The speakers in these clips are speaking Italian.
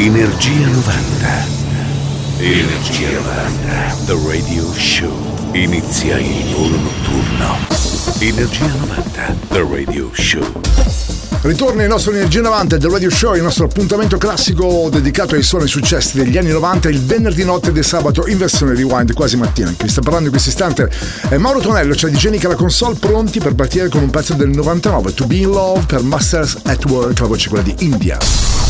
Energia 90. Energia 90. The Radio Show. Inizia il volo notturno. Energia 90. The Radio Show. Ritorna il nostro Energia 90 del Radio Show, il nostro appuntamento classico dedicato ai suoni successi degli anni 90, il venerdì notte del sabato in versione rewind, quasi mattina. Chi sta parlando in questo istante è Mauro Tonello, c'è di Genica la console, pronti per partire con un pezzo del 99, To Be in Love per Masters at Work, la voce quella di India.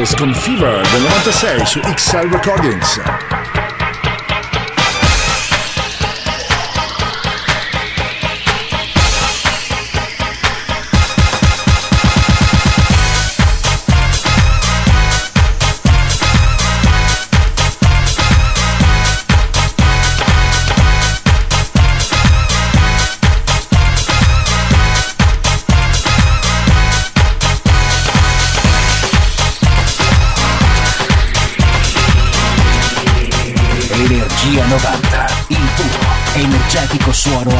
Rose con Fever del 96 su XL Recordings. Energetico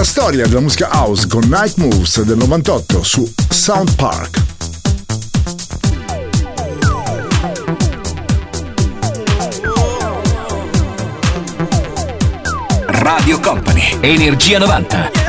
la storia della musica house con Night Moves del 98 su Sound Park. Radio Company, Energia 90.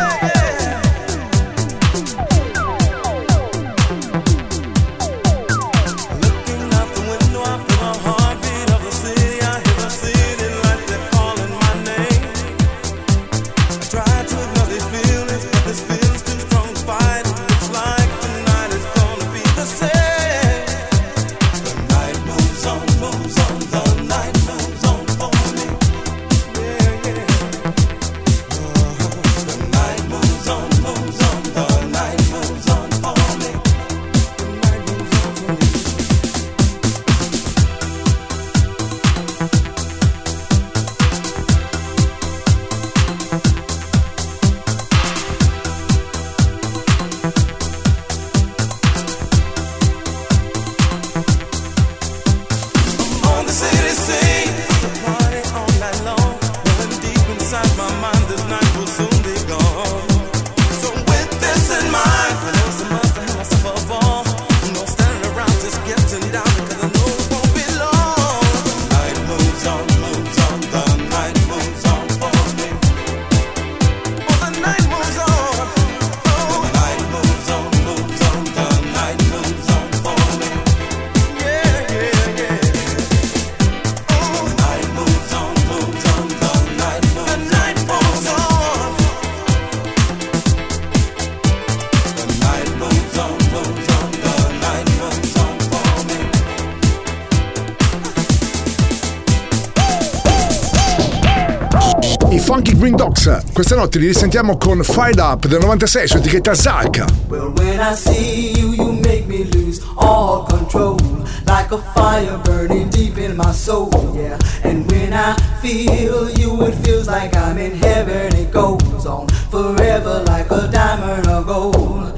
Questa notte li risentiamo con Fired Up del 96 su etichetta Zalka. Well, when I see you, you make me lose all control. Like a fire burning deep in my soul, yeah. And when I feel you, it feels like I'm in heaven. It goes on forever like a diamond of gold.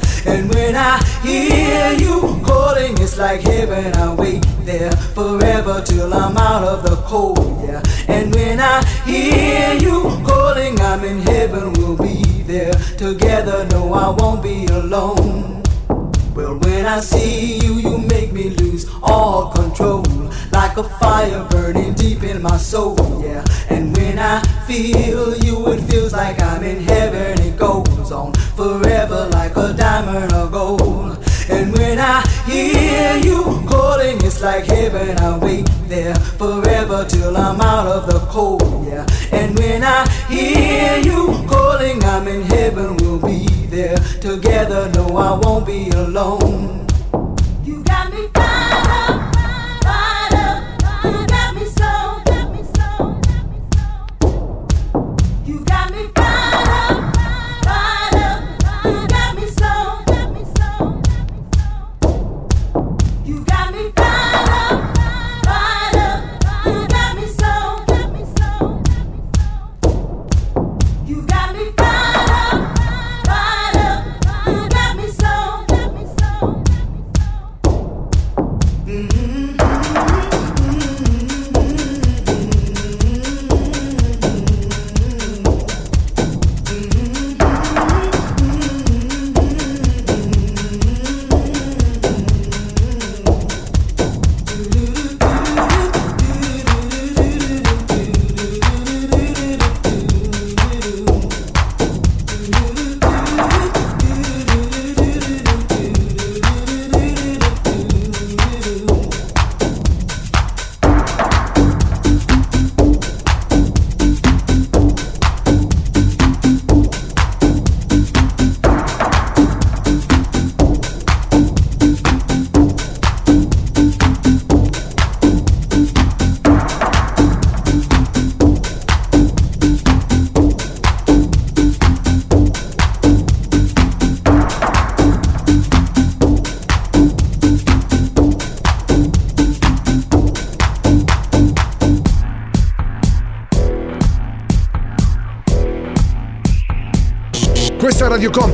And when I hear you calling, it's like heaven. I wait there forever till I'm out of the cold, yeah. And when I hear you calling, I'm in heaven. We'll be there together. No, I won't be alone. Well, when I see you, you make me lose all control. Like a fire burning deep in my soul, yeah. And when I feel you, it feels like I'm in heaven. It goes on forever like a diamond of gold. And when I hear you calling, it's like heaven. I wait there forever till I'm out of the cold, yeah. And when I hear you calling, I'm in heaven. We'll be there together. No, I won't be alone. You got me fired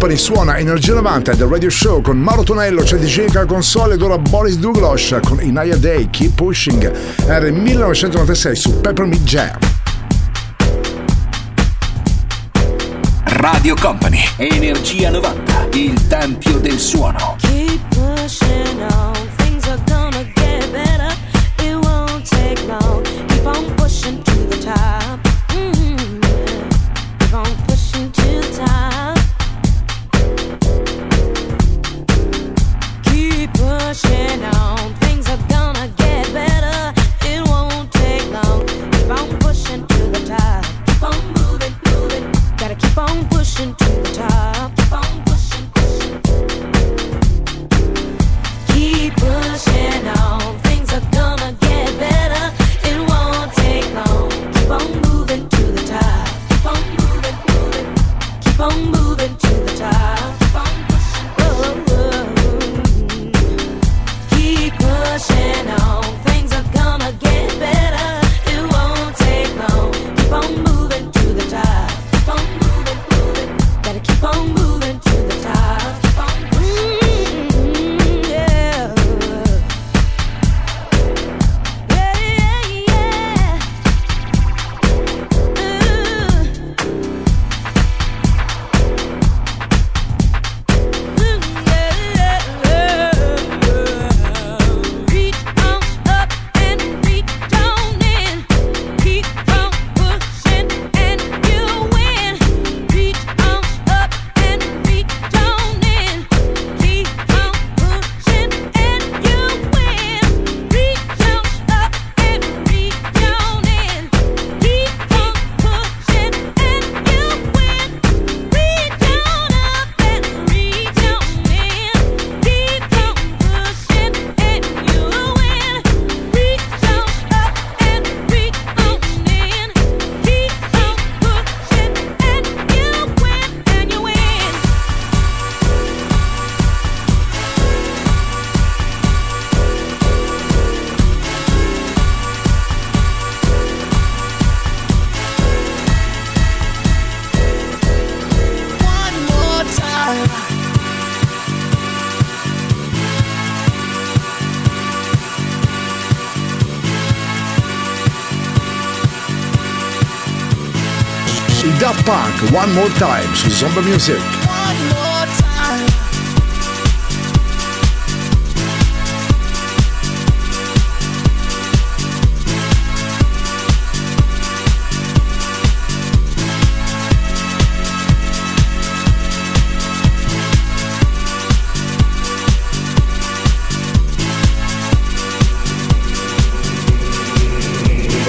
Company suona Energia 90 del Radio Show con Mauro Tonello, c'è DJ Car Console ed ora Boris Douglas con Inaya Day, Keep Pushing. Era il 1996 su Peppermint Jam. Radio Company, Energia 90, il tempio del suono. One More Time su Zomba Music.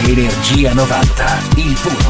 Energia 90, il puro,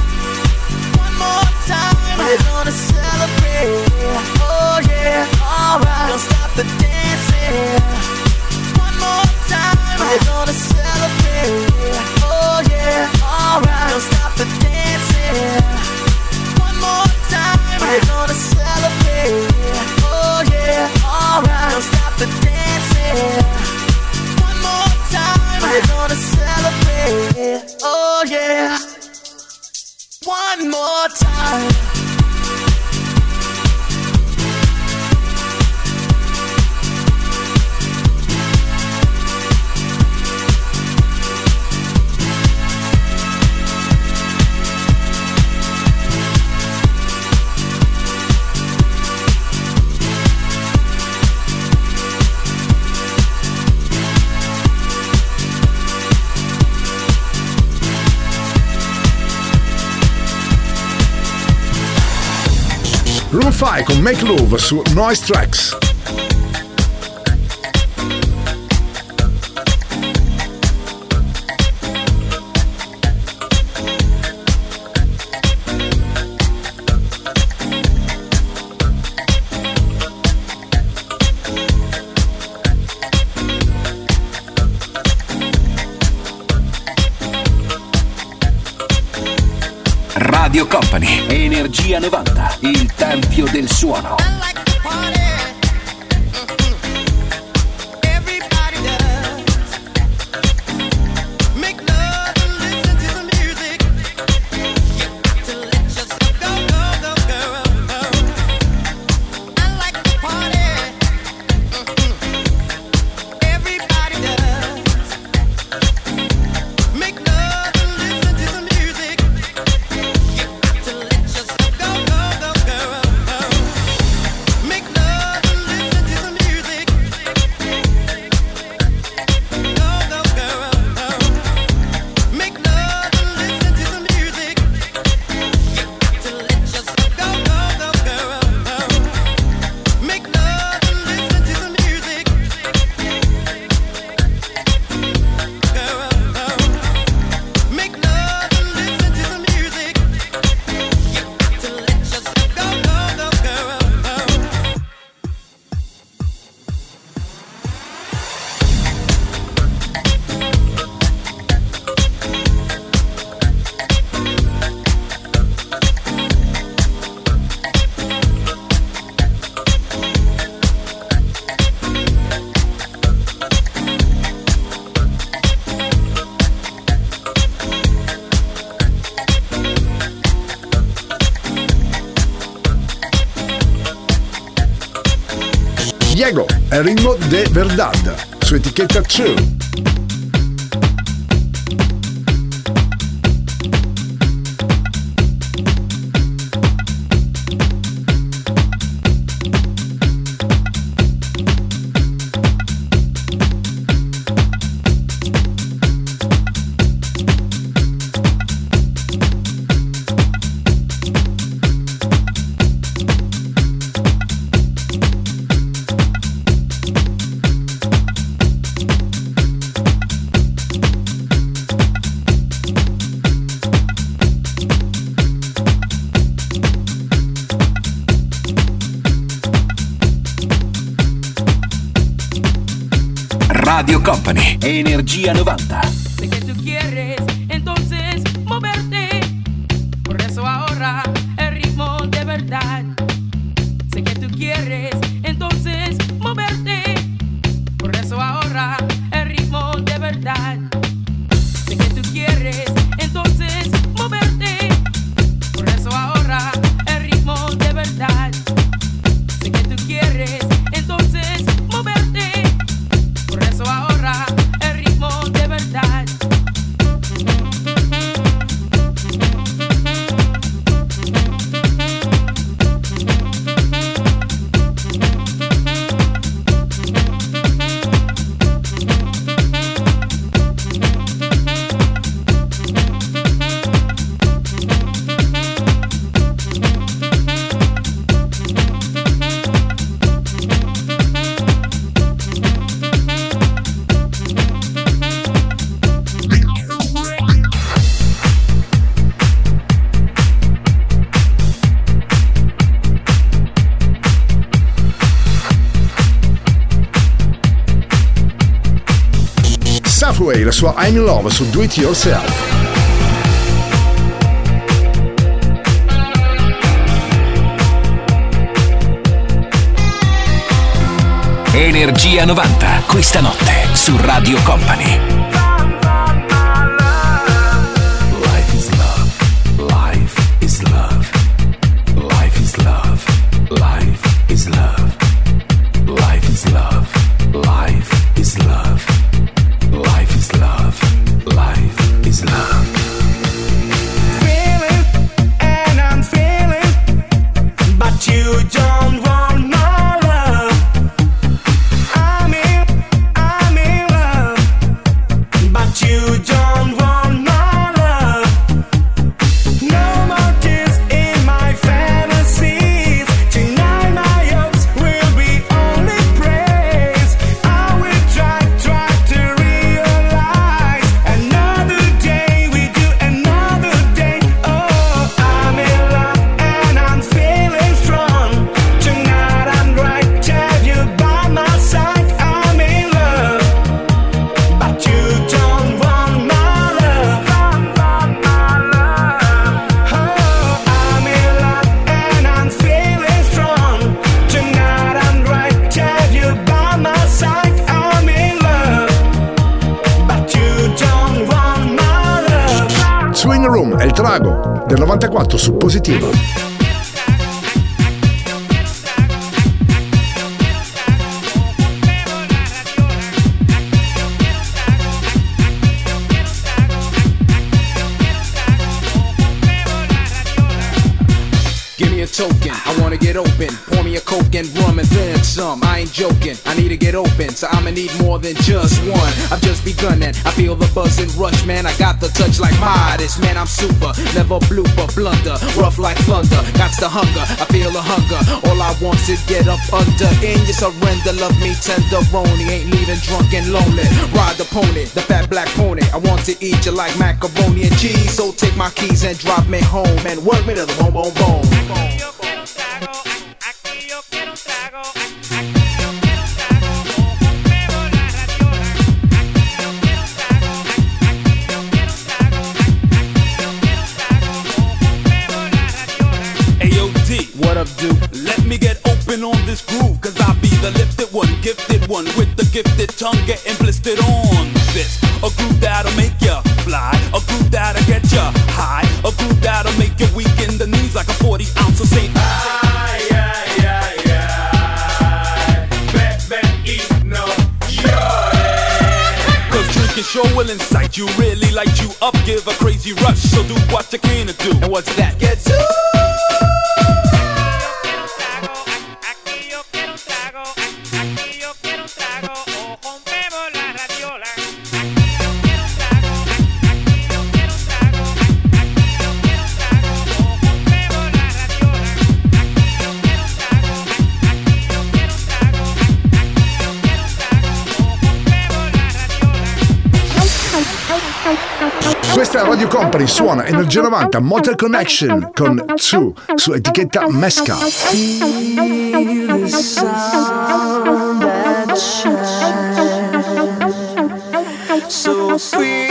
5 con Make Love su Noise Tracks. Radio Company, Energia 90, il tempio del suono. Ritmo de Verdad su etichetta True. Energia 90. Sua I'm in Love su Do It Yourself. Energia 90, questa notte su Radio Company. one, so I'ma need more than just one. I've just begun and I feel the buzz and rush, man. I got the touch like modest, man. I'm super, never blooper, blunder, rough like thunder. Got the hunger, I feel the hunger. All I want is get up under in your surrender. Love me tenderoni, ain't leaving drunk and lonely. Ride the pony, the fat black pony. I want to eat you like macaroni and cheese, so take my keys and drop me home and work me to the bone, bone, bone. Tongue getting blistered on this. A groove that'll make ya fly, a groove that'll get ya high, a groove that'll make you weak in the knees like a 40 ounce of St. Sure will incite you, really light you up, give a crazy rush. So do what you can to do. And what's that? Get to Radio Company suona Energia 90 Motor Connection con Tsu su etichetta Mesca. So feel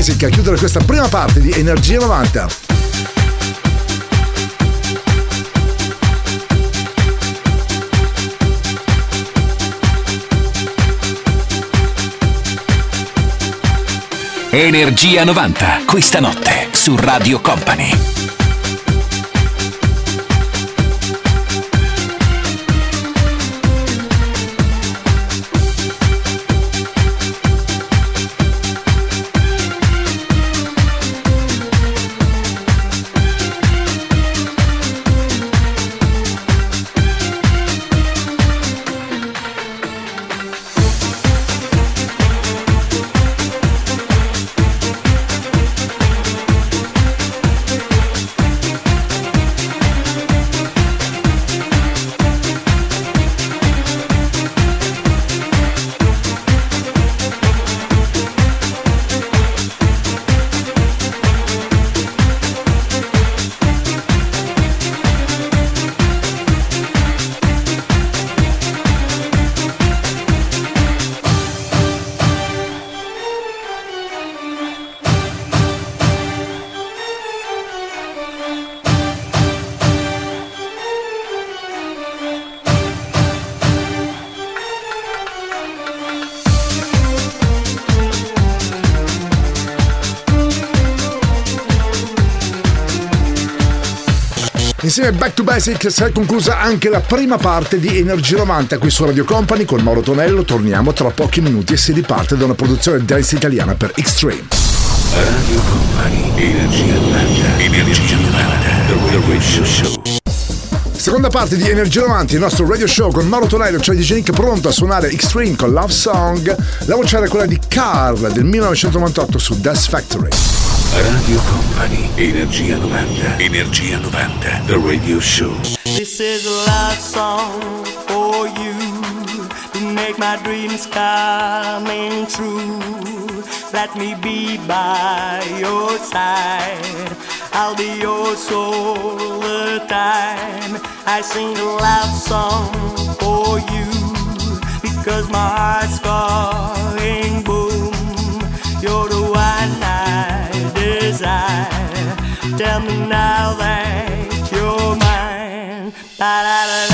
Basic a chiudere questa prima parte di Energia 90. Energia 90, questa notte su Radio Company. Insieme a Back to Basic si è conclusa anche la prima parte di Energy 90 qui su Radio Company con Mauro Tonello. Torniamo tra pochi minuti e si riparte da una produzione dance italiana per Extreme. Radio Company, Energia 90, Energia 90, The Radio Show. Seconda parte di Energia 90, il nostro radio show con Mauro Tonello, cioè DJ Nick pronto a suonare Extreme con Love Song. La voce era quella di Carl del 1998 su Death Factory. Radio Company, Energia 90, Energia 90, The Radio Show. This is a love song for you to make my dreams coming true. Let me be by your side. I'll be yours all the time. I sing a love song for you because my heart's going Tell me now that you're mine. Da da da.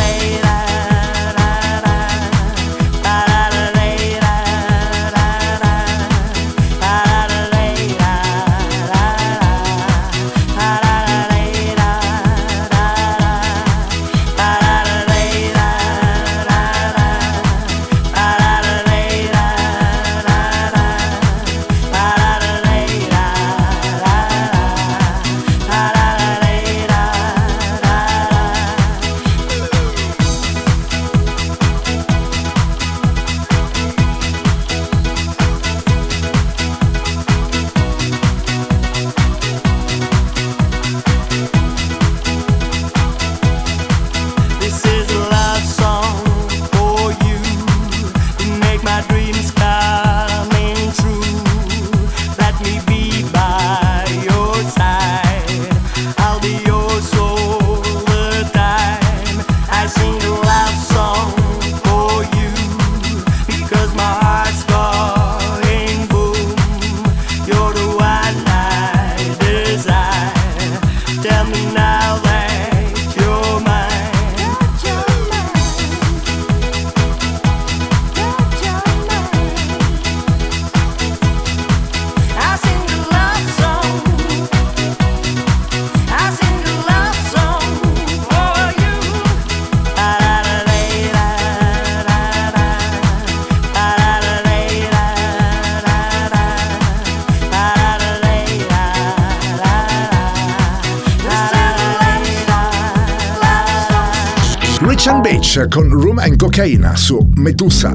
Medusa.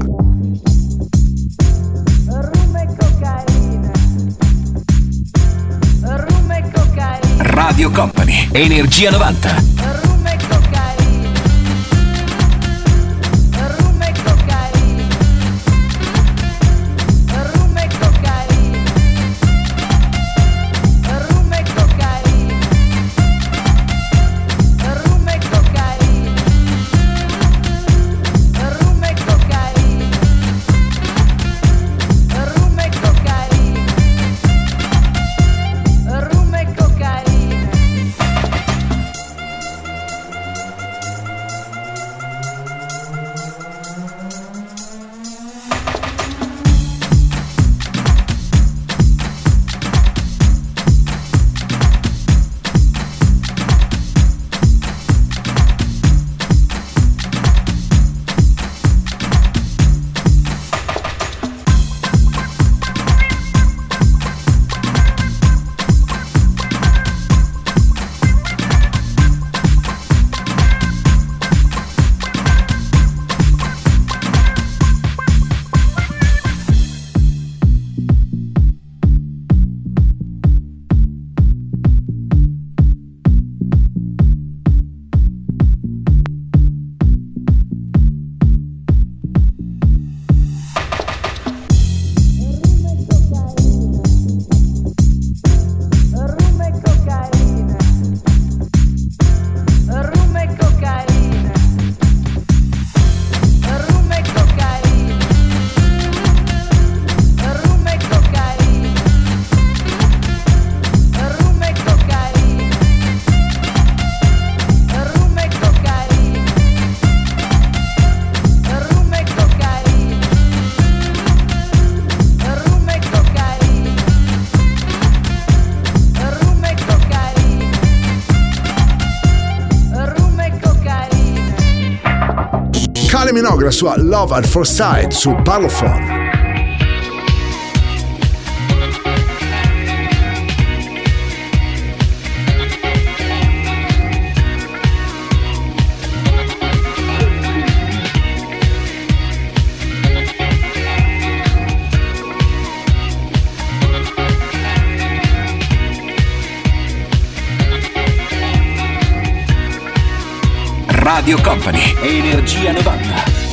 Radio Company, Energia 90. Sua Love at First Sight su Parlophone. Radio Company, Energia 90.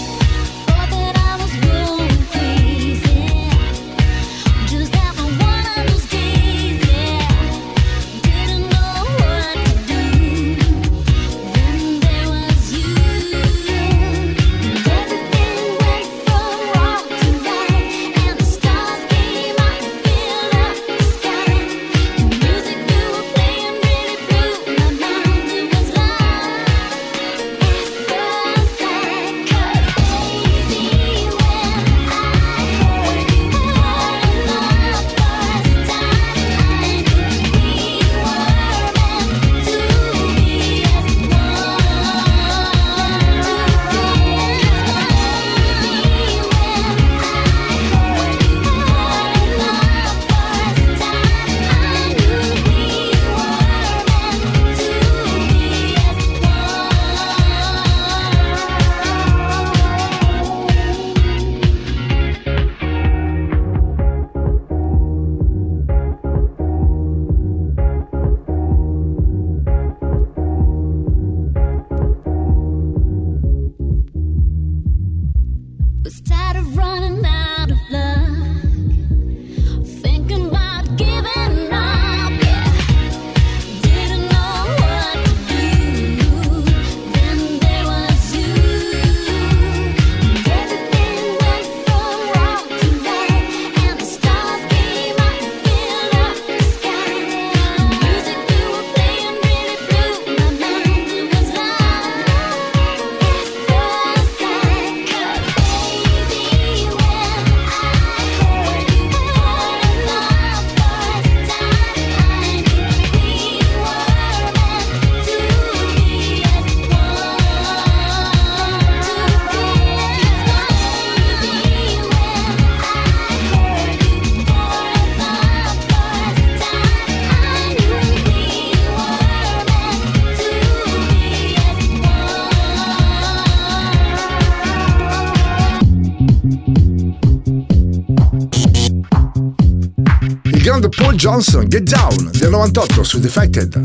Johnson, Get Down del 98 su Defected.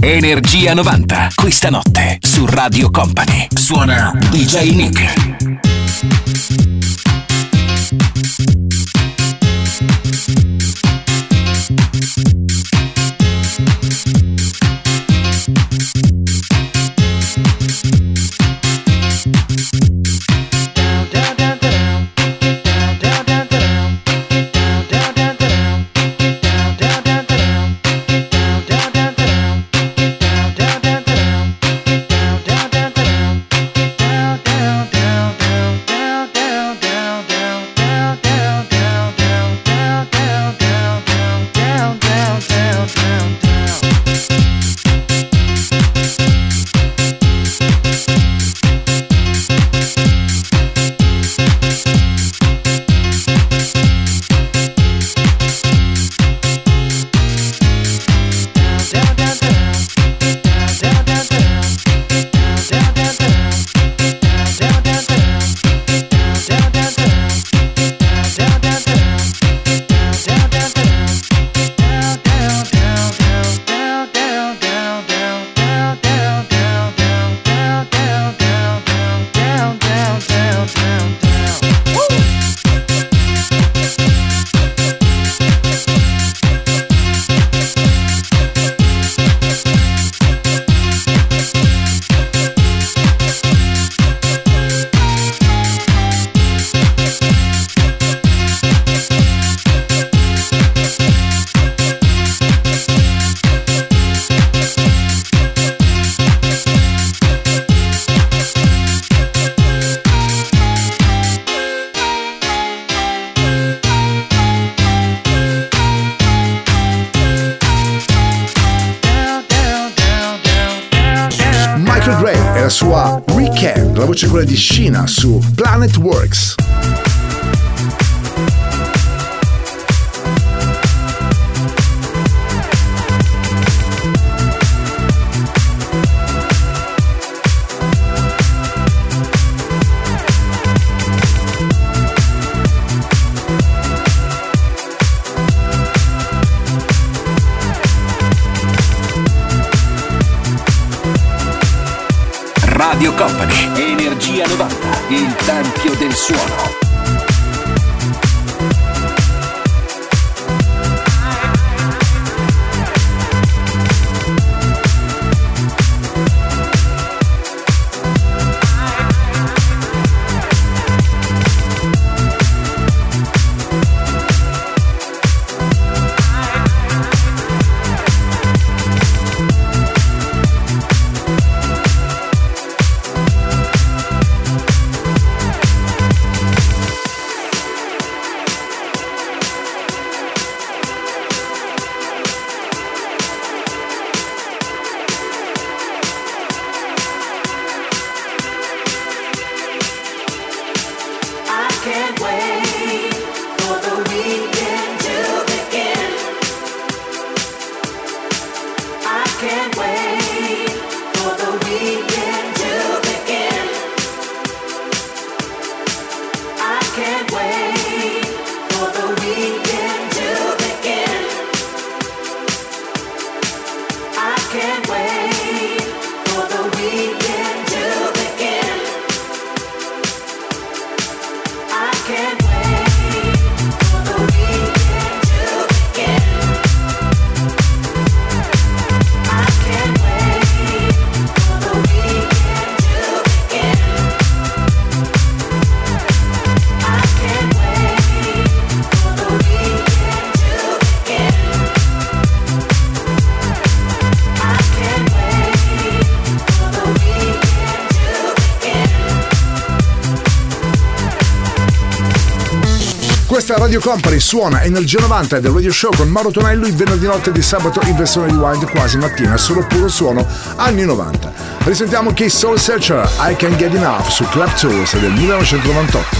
Energia 90, questa notte su Radio Company. Suona DJ Nick. Radio Company suona Energia 90 del Radio Show con Mauro Tonello il venerdì notte di sabato in versione di Wind quasi mattina, solo puro suono anni 90. Risentiamo che Soul Searcher I Can Get Enough su Club Tools del 1998.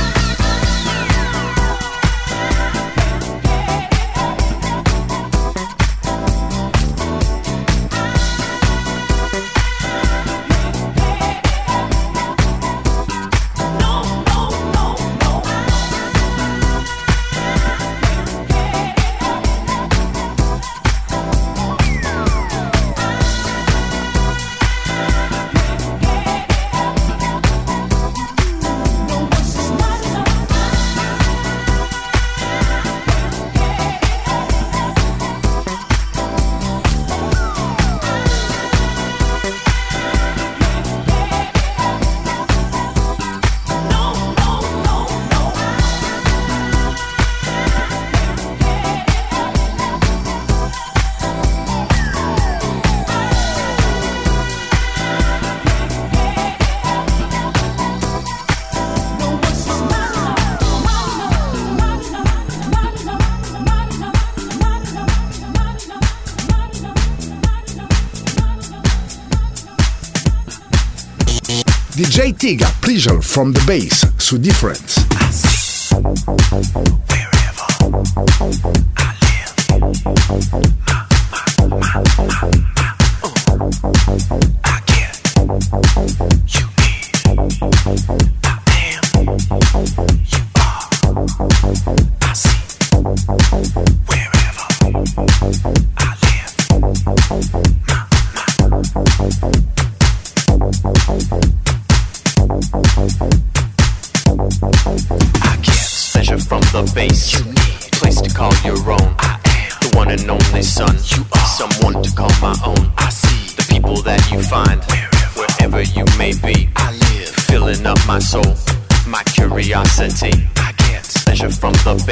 Tiga, Pleasure from the Bass su Difference.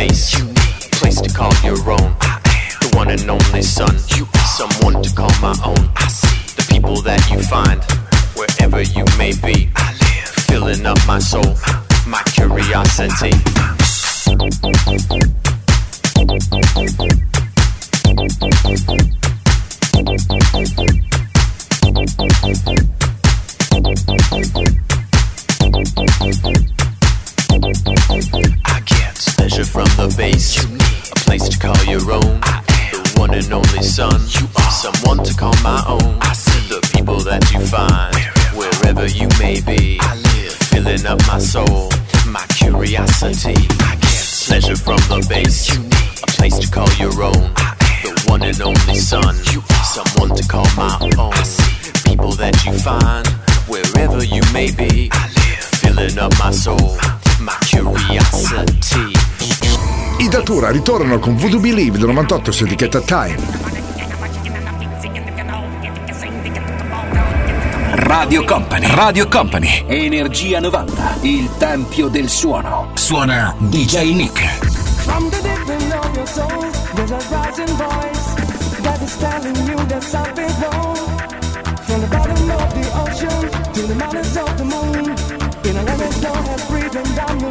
Bass. You need place to call your own. I am the one and only son. You are someone to call my own. I see the people that you find wherever you may be. I live filling up my soul, my curiosity. I get pleasure from the bass. A place to call your own. I am The one and only son. You are someone to call my own. I see the people that you find wherever you may be. I live filling up my soul, my curiosity. I get pleasure from the bass. A place to call your own. I am The one and only son. You are someone to call my own. I see people that you find wherever you may be. I live filling up my soul, my curiosity. I Datura ritornano con Voodoo Believe del 98 su etichetta Time. Radio Company, Radio Company, Energia 90, il tempio del suono. Suona DJ Nick. From the depths of your soul, there's a rising voice that is telling you that something's wrong.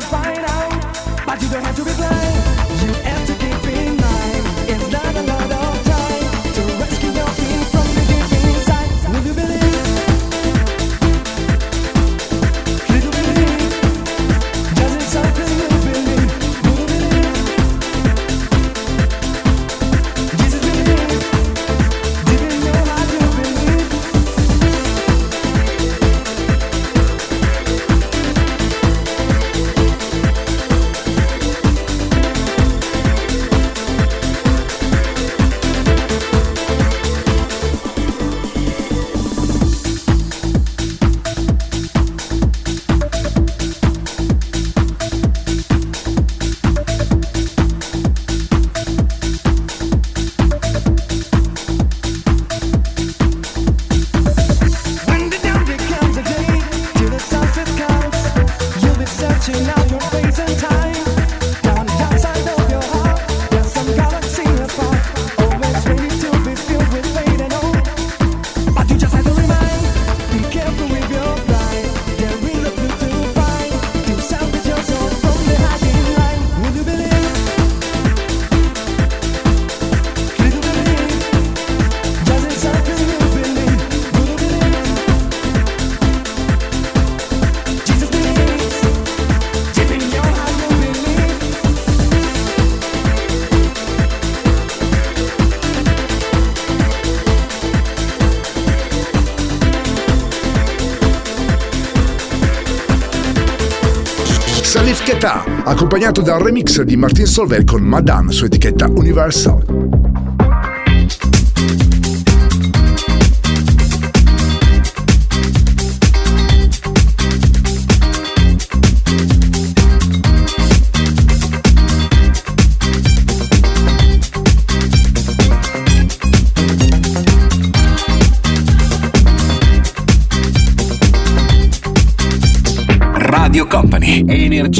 Find out. But you don't have to be blind, accompagnato dal remix di Martin Solveig con Madame su etichetta Universal.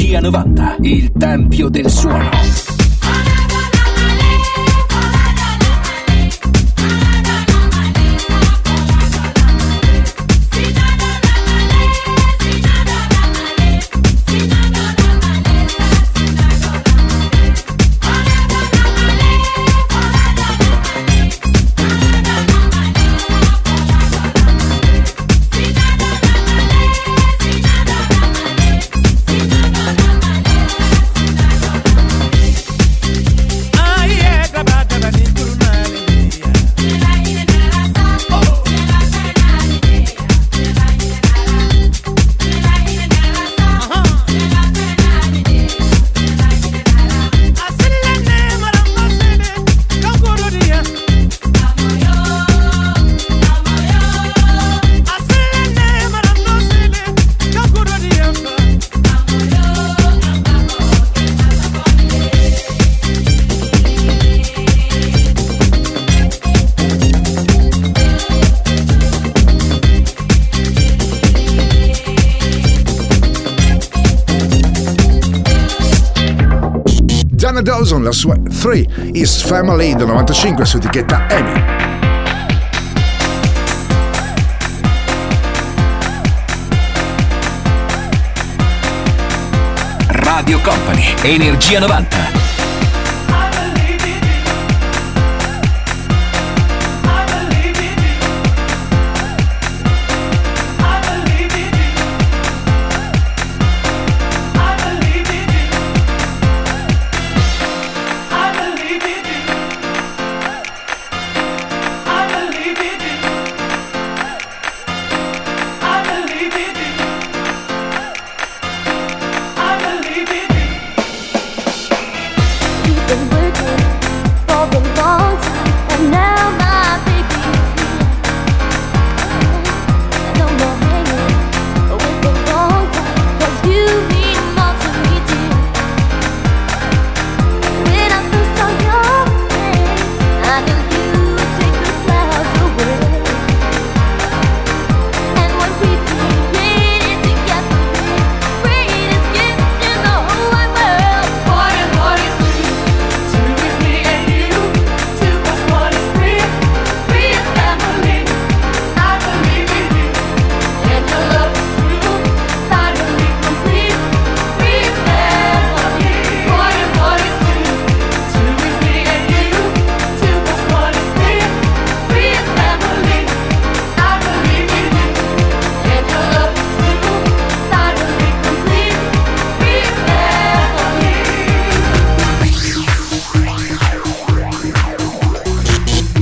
Energia 90, il tempio del suono. Donna Dawson, la sua 3 is Family del 95 su etichetta EMI. Radio Company, Energia 90.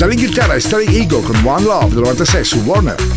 Dall'Inghilterra è Starry Eagle con One Love del 96 su Warner.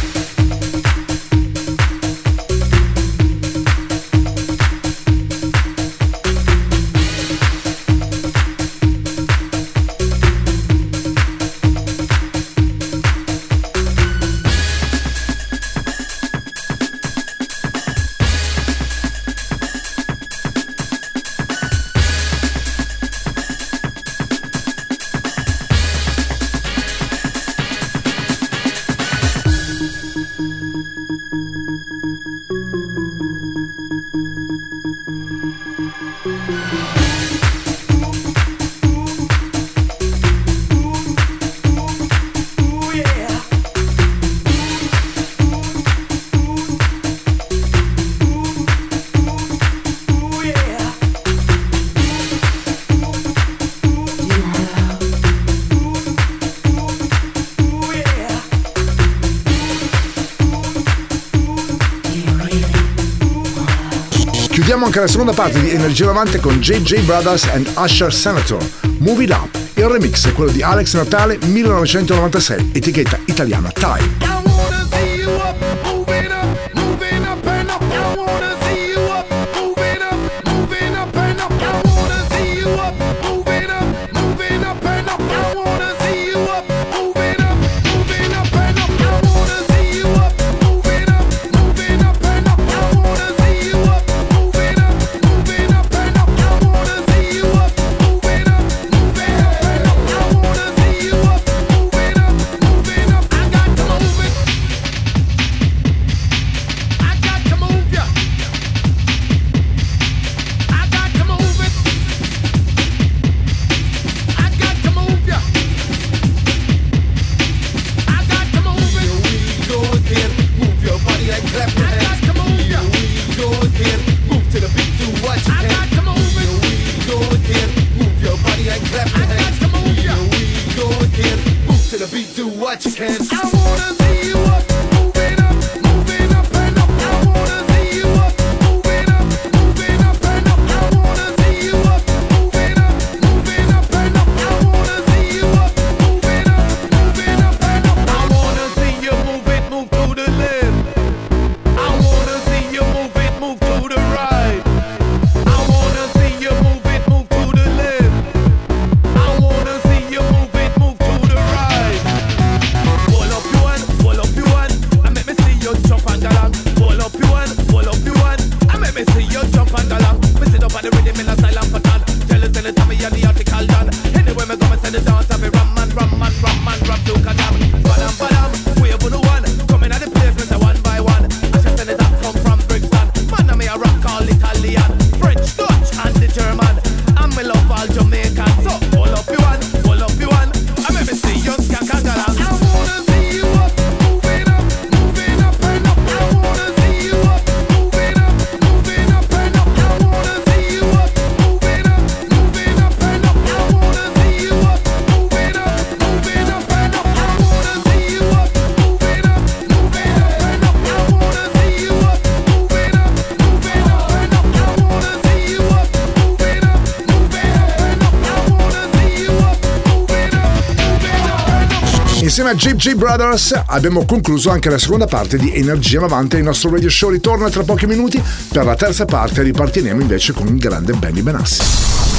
Anche la seconda parte di Energia 90 con JJ Brothers and Usher Senator. Move It Up. Il remix è quello di Alex Natale 1996, etichetta italiana Time. Insieme a Jeep G Brothers abbiamo concluso anche la seconda parte di Energia 90. Il nostro radio show ritorna tra pochi minuti. Per la terza parte ripartiremo invece con il grande Benny Benassi.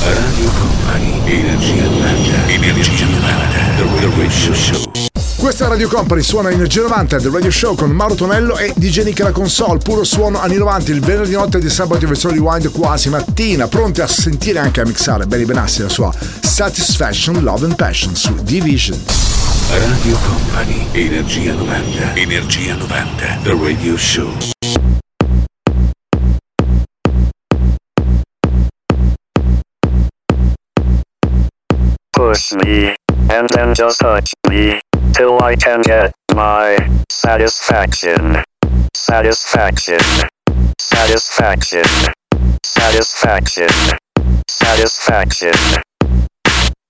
Radio Company, Energia 90, Energia 90, The Radio Show. Questa Radio Company, suona Energia 90 del Radio Show con Mauro Tonello e DJ Nick alla console, puro suono anni 90, il venerdì notte di sabato in versione rewind quasi mattina, pronti a sentire anche a mixare Benny Benassi la sua Satisfaction, Love and Passion su Division. Radio Company, Energia 90, Energia 90, The Radio Show. Push me, and then just touch me, till I can get my satisfaction. Satisfaction. Satisfaction. Satisfaction. Satisfaction.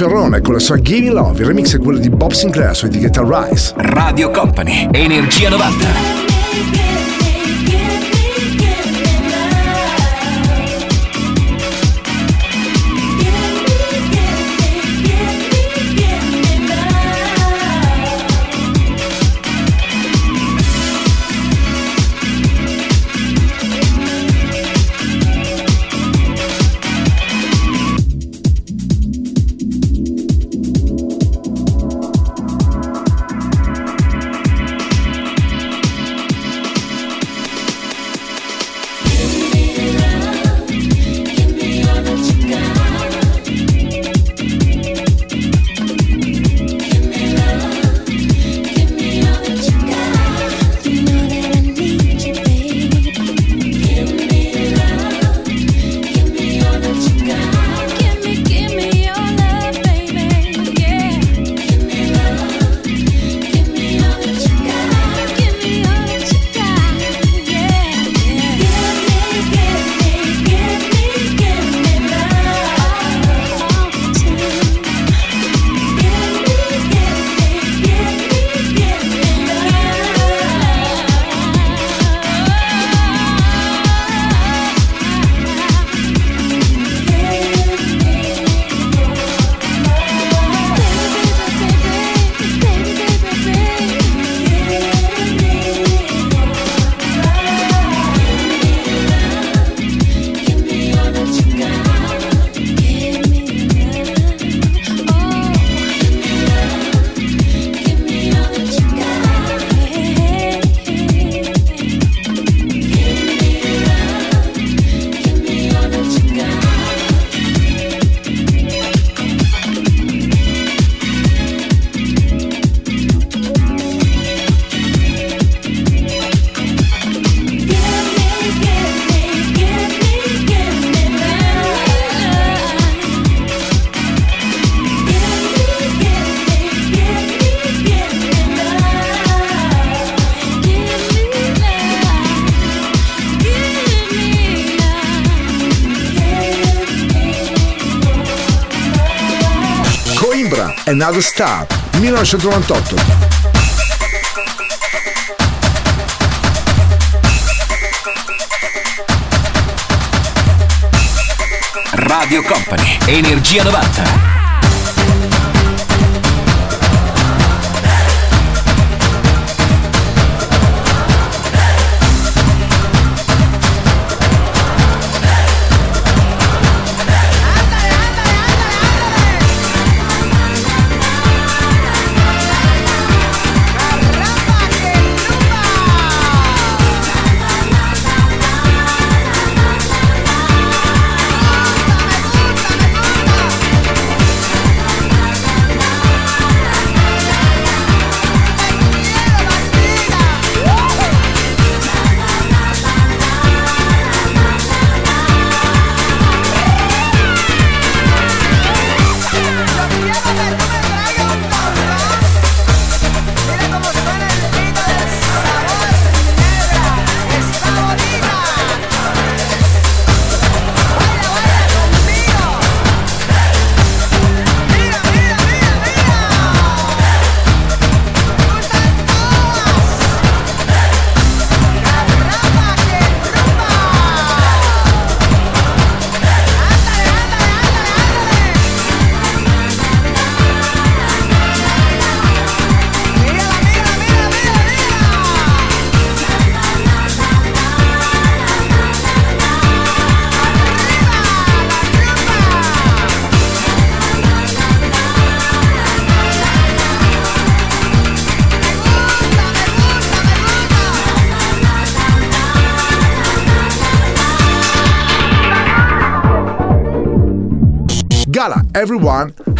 Siron Ocerrone con la sua Give Me Love, il remix è quello di Bob Sinclair su etichetta Rise. Radio Company, Energia 90. Another Star, 1998. Radio Company, Energia 90.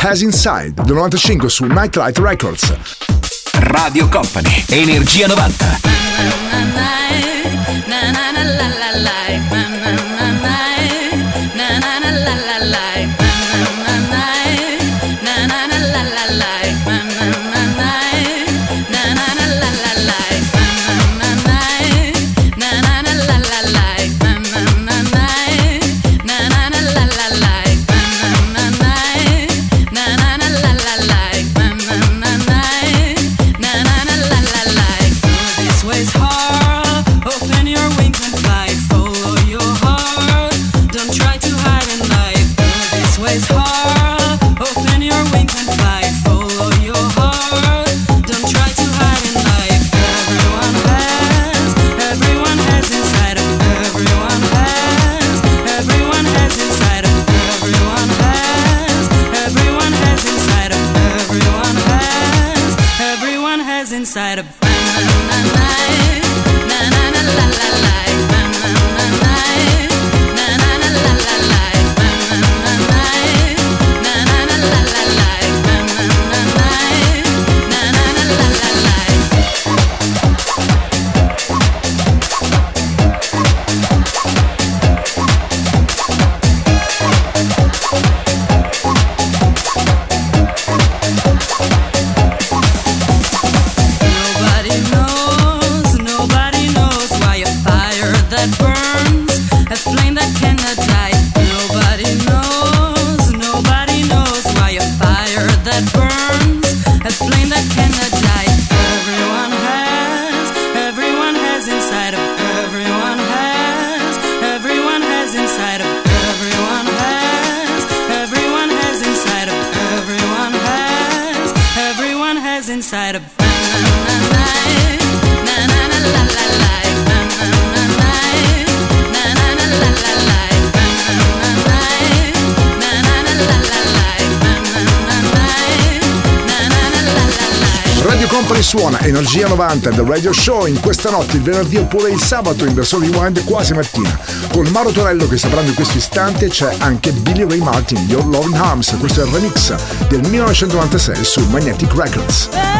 Has Inside del 95 su Nightlight Records. Radio Company, Energia 90. Energia 90 del Radio Show in questa notte, il venerdì oppure il sabato in versione rewind quasi mattina. Con Mauro Torello che sta parlando in questo istante c'è anche Billy Ray Martin, Your Loving Arms, questo è il remix del 1996 su Magnetic Records.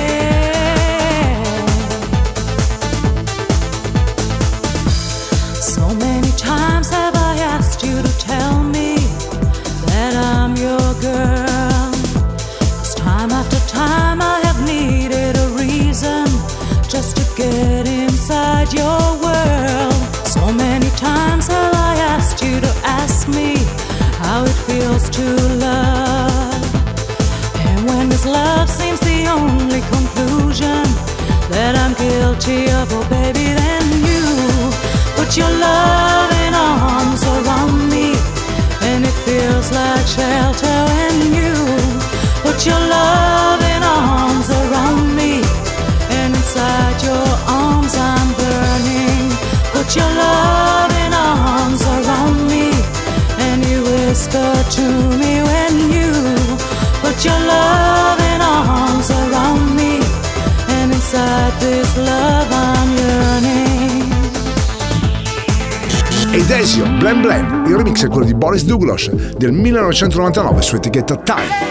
Put your loving arms around me. And inside your arms I'm burning. Put your loving arms around me. And you whisper to me when you put your loving arms around me. And inside this love I'm yearning. Ed Ezio, Blam Blam, il remix è quello di Boris Douglas del 1999 su etichetta Time.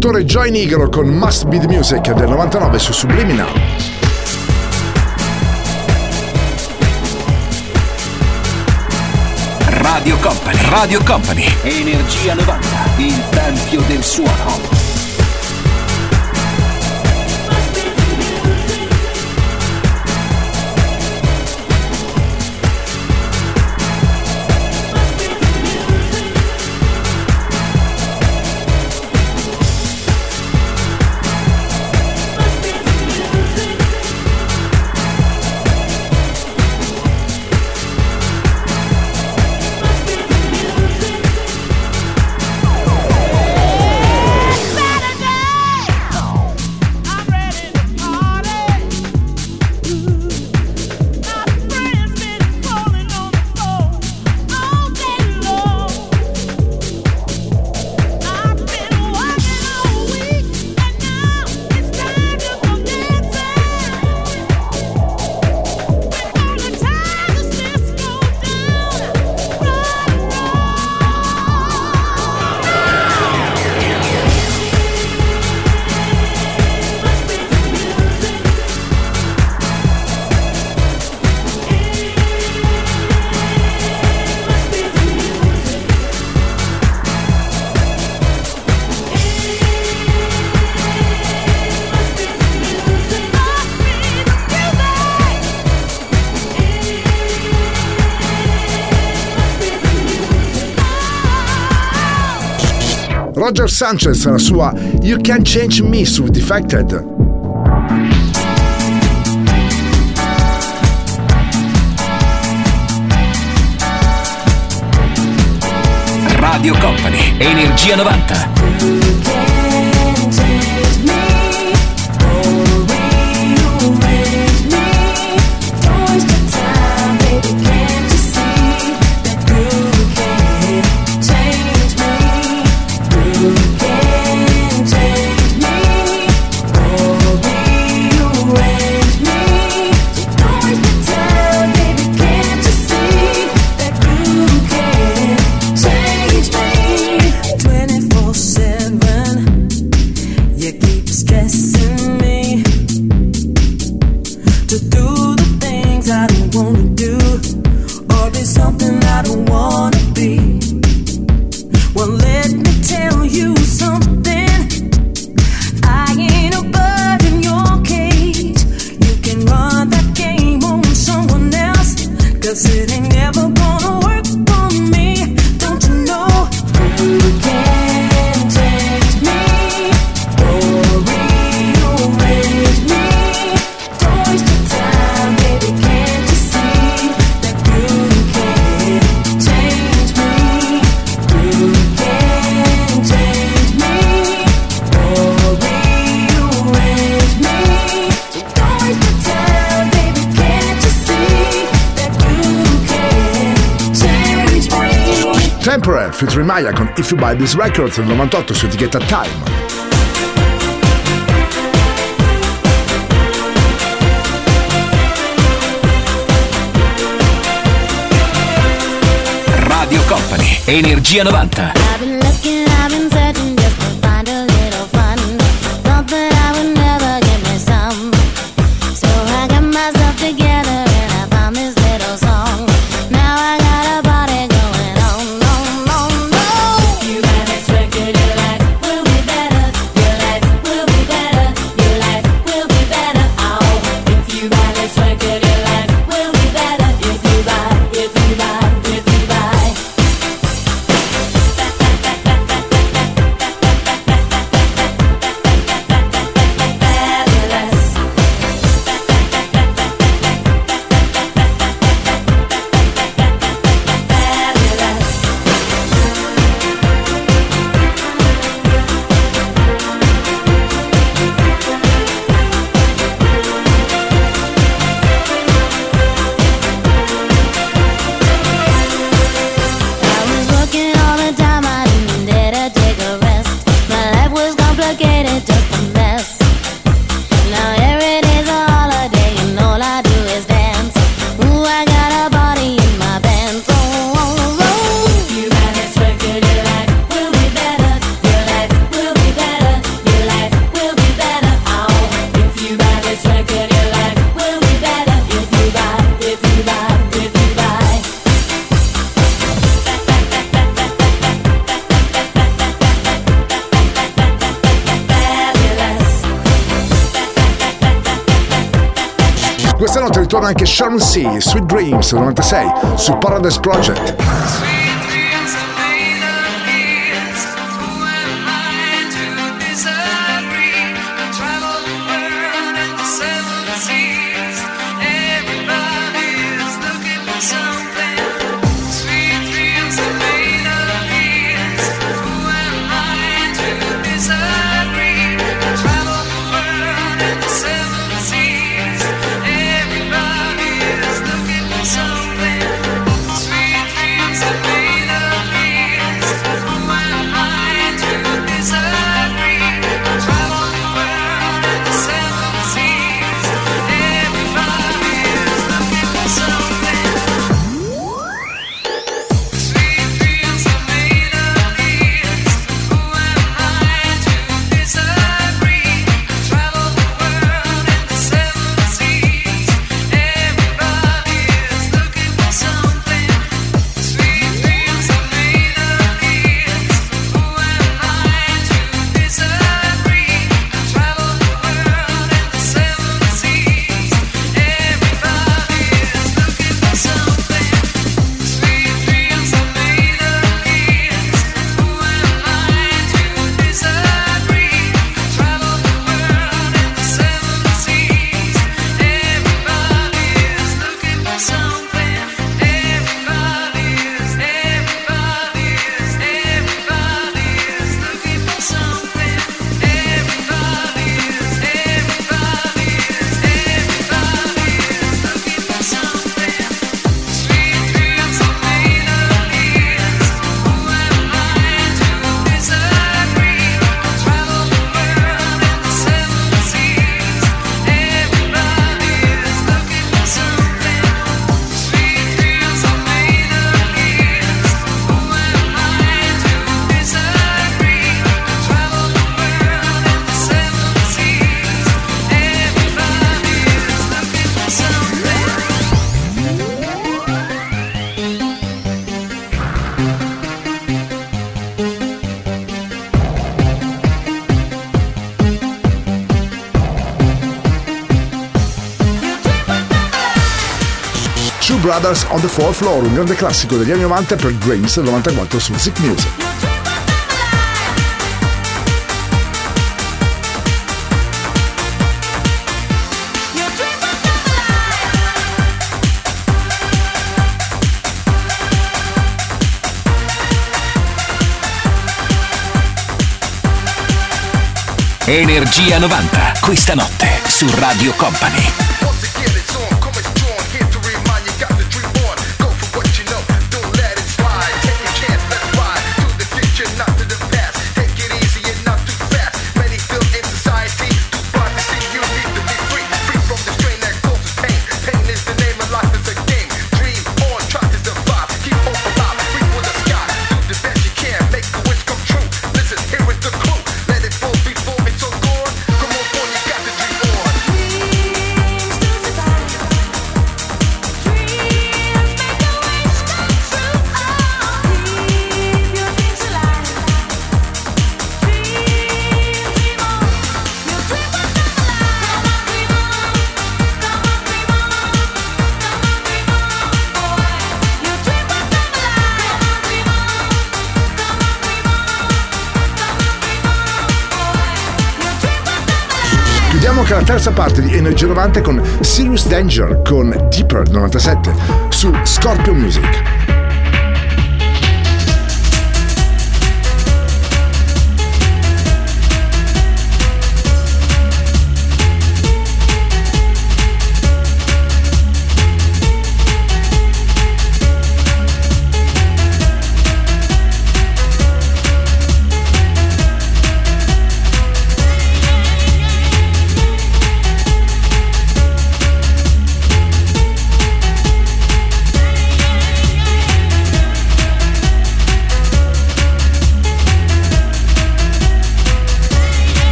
produttore Joy Nigro con Must Be The Music del 99 su Subliminal. Radio Company, Radio Company, Energia 90, il tempio del suono. Sanchez alla sua You Can't Change Me su Defected. Radio Company, Energia 90. featuring Maya con If You Buy These Records del 98 su etichetta Time. Radio Company, Energia 90. anche Sharon C. Sweet Dreams 96 su Paradise Project. Brothers on the Fourth Floor, un grande classico degli anni 90 per Grains del 94 su Zik Music. Energia 90, questa notte su Radio Company. Terza parte di Energia 90 con Serious Danger con Deeper 97 su Scorpio Music.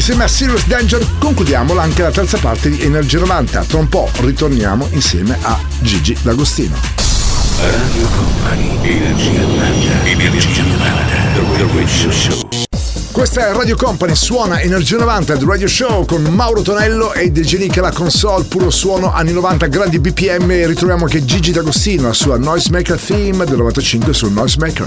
Insieme a Serious Danger concludiamo anche la terza parte di Energia 90. Tra un po' ritorniamo insieme a Gigi D'Agostino. Radio Company, Energia 90, Energia 90, The Radio Show. Questa è Radio Company, suona Energia 90 del Radio Show con Mauro Tonello e De Genica la console, puro suono anni 90, grandi BPM. Ritroviamo anche Gigi D'Agostino, la sua Noisemaker theme del 95 sul Noisemaker.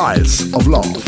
The Files of Love.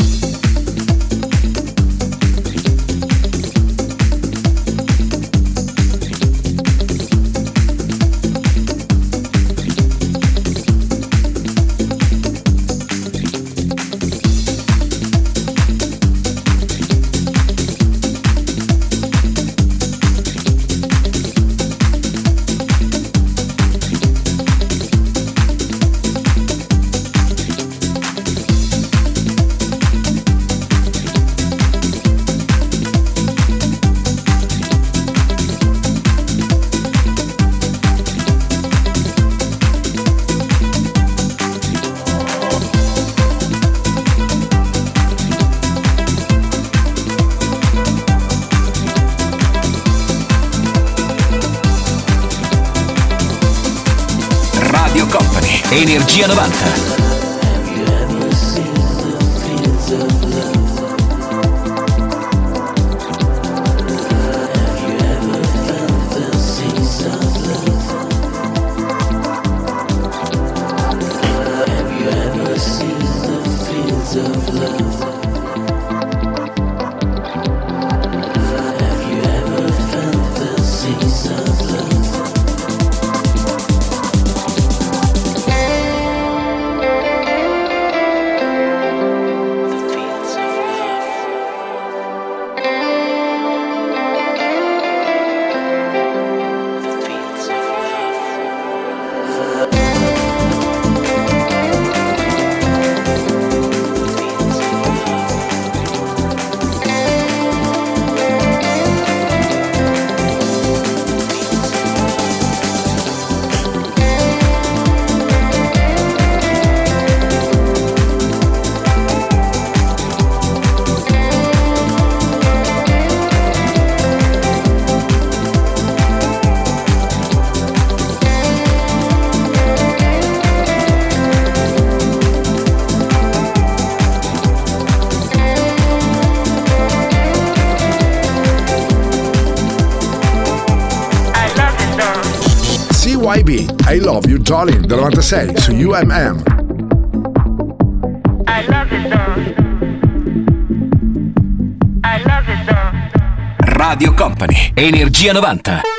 Energia 90. Love Darling del 96 su UMM. Radio Company, Energia 90.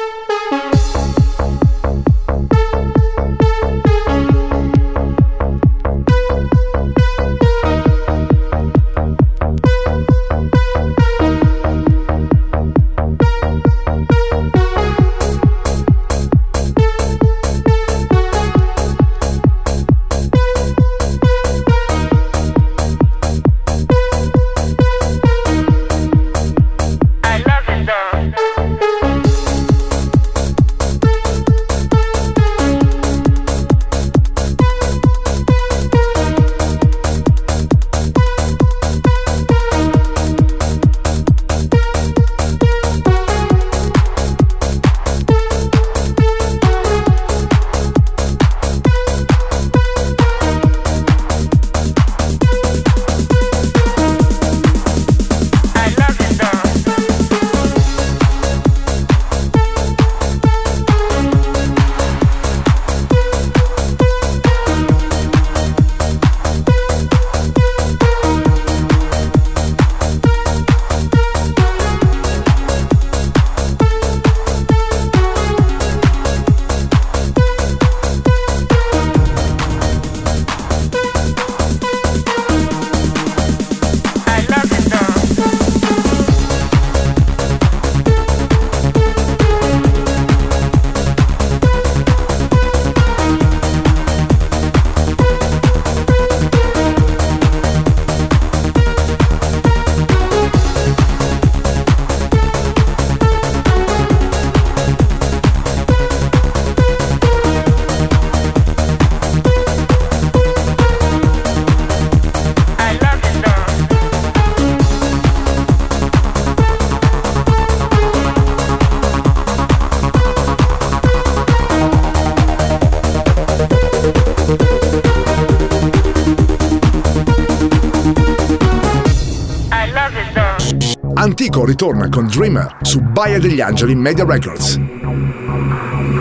Ritorna con Dreamer su Baia degli Angeli Media Records.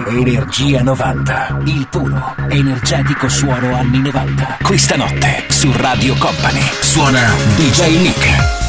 Energia 90, il puro, energetico suono anni 90. Questa notte su Radio Company suona DJ Nick.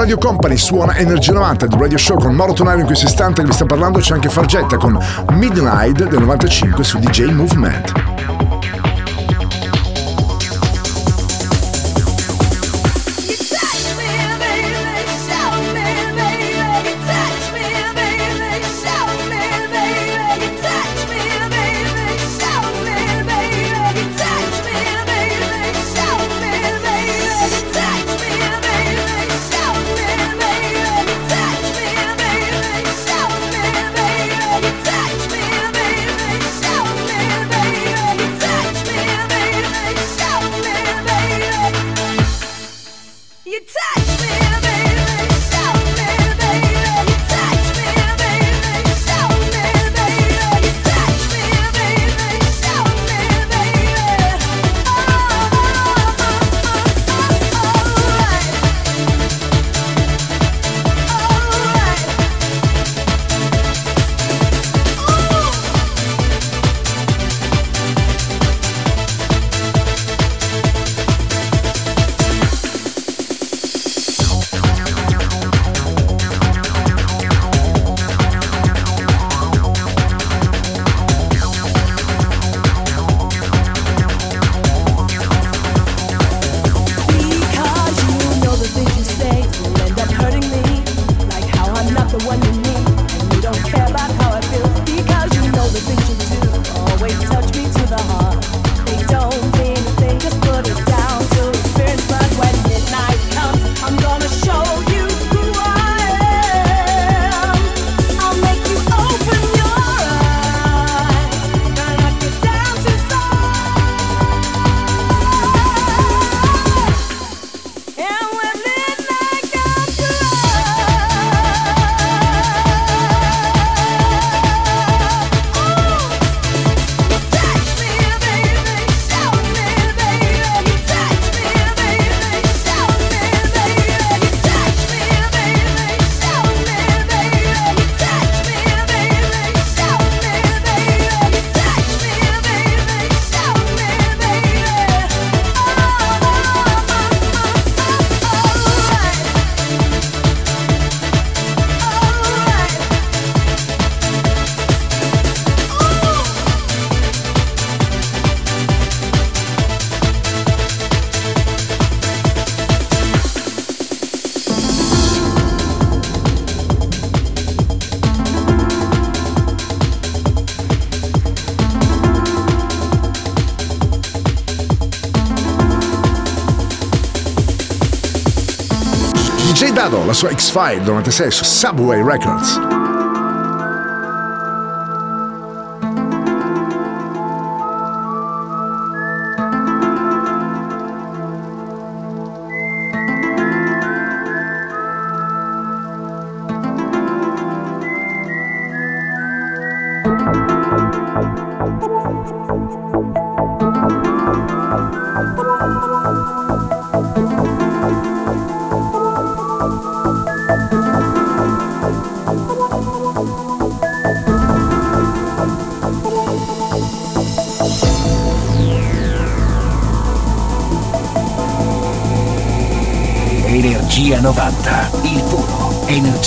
Radio Company, suona Energia 90 del Radio Show con Mauro Tonali in questo istante che vi sta parlando, c'è anche Fargetta con Midnight del 95 su DJ Movement. DJ Dado, la sua X-File 96 su Subway Records.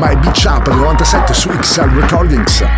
by Beach Up 97 su XL Recordings.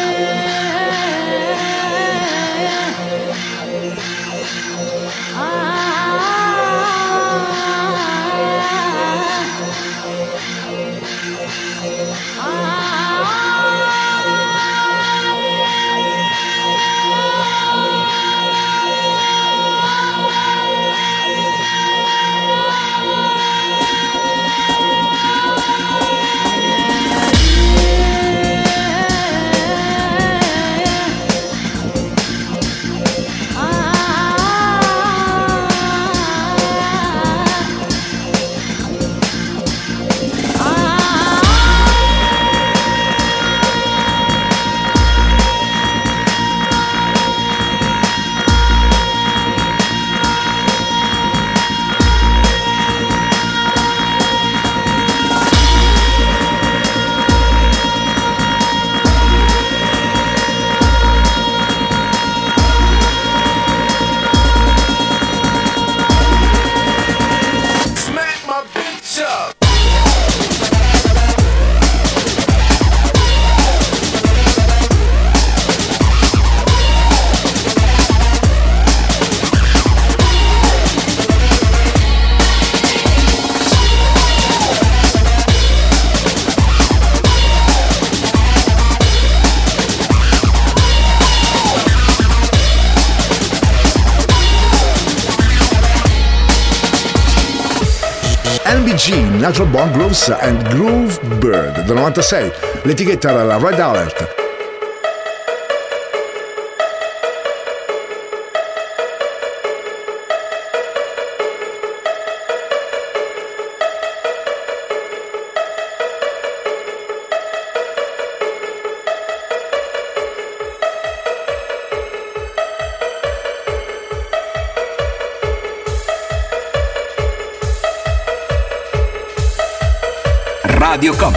Grooves and Groove Bird del 96. L'etichetta era la Red Alert.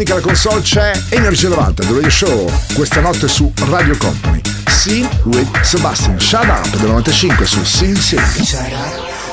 Genica alla console c'è Energia 90, The Radio Show, questa notte su Radio Company. See with Sebastian, Shut Up del 95 su Sin Sin.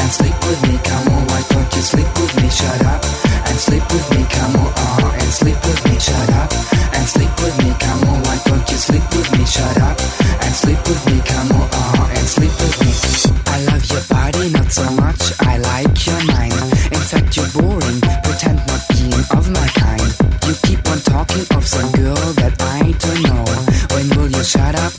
and sleep with me. Come on, why don't you sleep with me? Shut up and sleep with me. Come on, uh and sleep with me. Shut up and sleep with me. Come on, why don't you sleep with me? Shut up and sleep with me. Come on, uh and sleep with me. I love your body, not so much. I like your mind. In fact, you're boring. Pretend not being of my kind. You keep on talking of some girl that I don't know. When will you shut up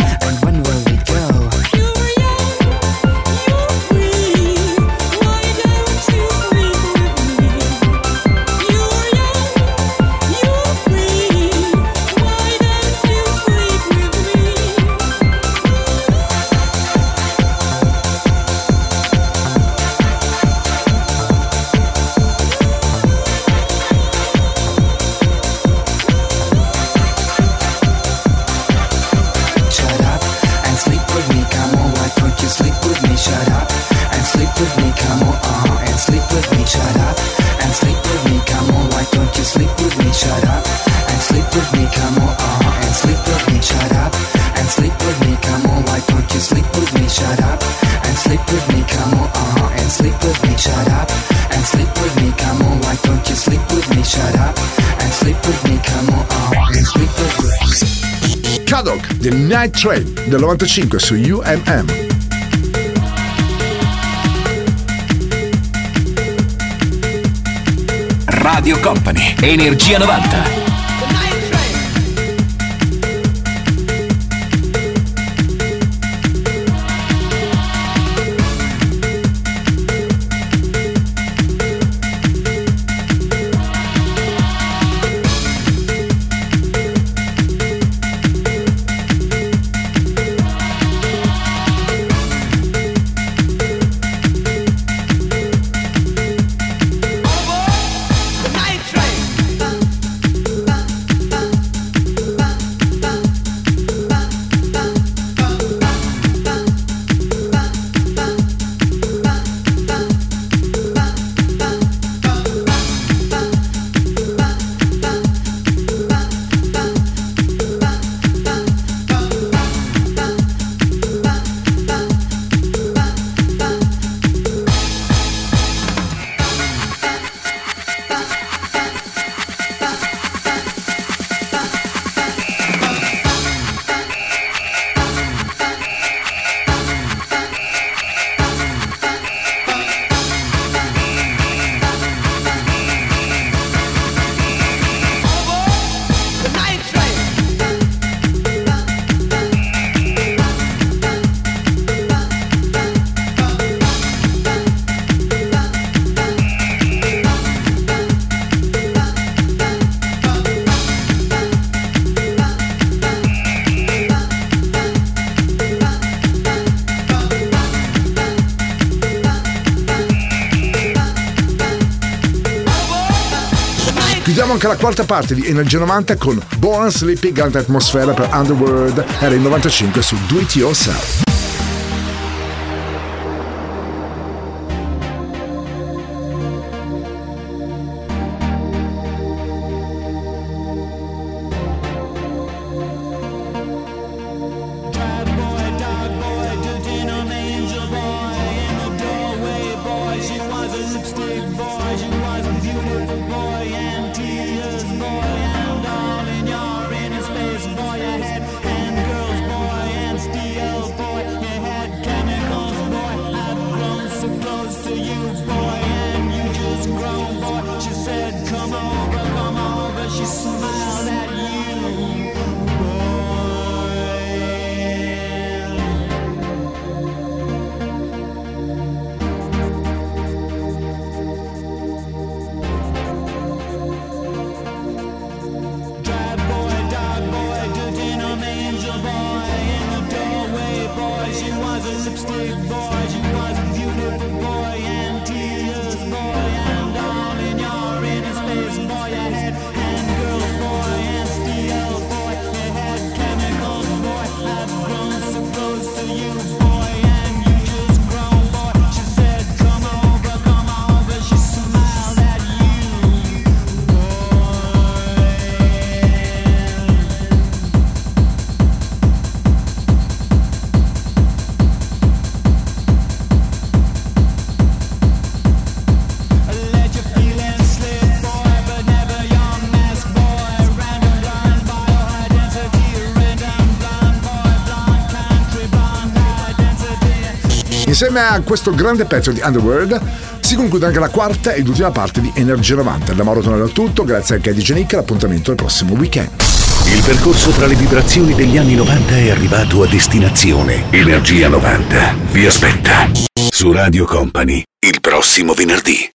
The Night Train del 95 su UMM. Radio Company, Energia 90. Quarta parte di Energia 90 con Born Sleepy, grande atmosfera per Underworld, era il 95 su Do It Yourself. Insieme a questo grande pezzo di Underworld si conclude anche la quarta ed ultima parte di Energia 90. Da Mauro Tonello è tutto, grazie anche a DJ Nick, l'appuntamento al prossimo weekend. Il percorso tra le vibrazioni degli anni 90 è arrivato a destinazione. Energia 90 vi aspetta su Radio Company il prossimo venerdì.